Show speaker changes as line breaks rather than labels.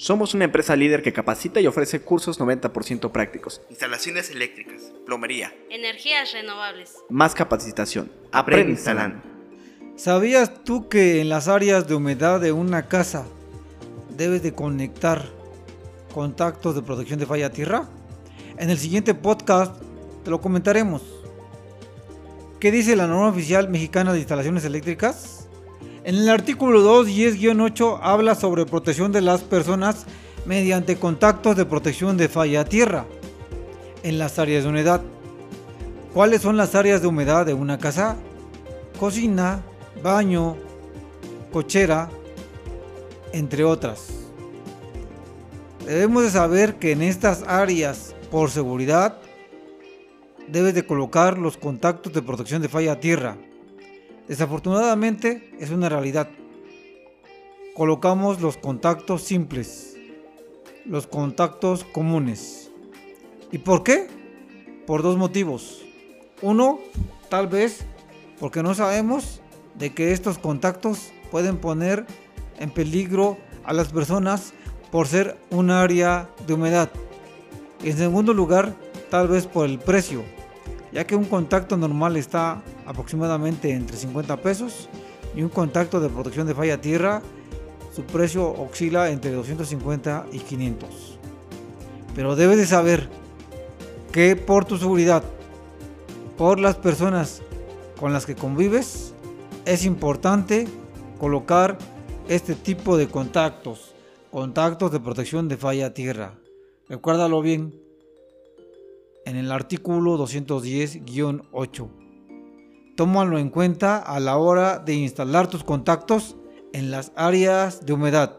Somos una empresa líder que capacita y ofrece cursos 90% prácticos. Instalaciones eléctricas, plomería,
Energías renovables.
más capacitación. Aprende instalando.
¿Sabías tú que en las áreas de humedad de una casa debes de conectar contactos de protección de falla tierra? En el siguiente podcast te lo comentaremos. ¿Qué dice la norma oficial mexicana de instalaciones eléctricas? En el artículo 210-8 habla sobre protección de las personas mediante contactos de protección de falla tierra en las áreas de humedad. ¿Cuáles son las áreas de humedad de una casa? Cocina, baño, cochera, entre otras. Debemos de saber que en estas áreas, por seguridad, debes de colocar los contactos de protección de falla tierra Desafortunadamente es una realidad. Colocamos los contactos simples, los contactos comunes. ¿Y por qué? Por dos motivos. Uno, tal vez porque no sabemos de que estos contactos pueden poner en peligro a las personas por ser un área de humedad. Y en segundo lugar, tal vez por el precio ya que un contacto normal está aproximadamente entre 50 pesos y un contacto de protección de falla tierra su precio oscila entre 250 y 500. Pero debes de saber que por tu seguridad, por las personas con las que convives, es importante colocar este tipo de contactos, contactos de protección de falla tierra. Recuérdalo bien, en el artículo 210-8. Tómalo en cuenta a la hora de instalar tus contactos en las áreas de humedad.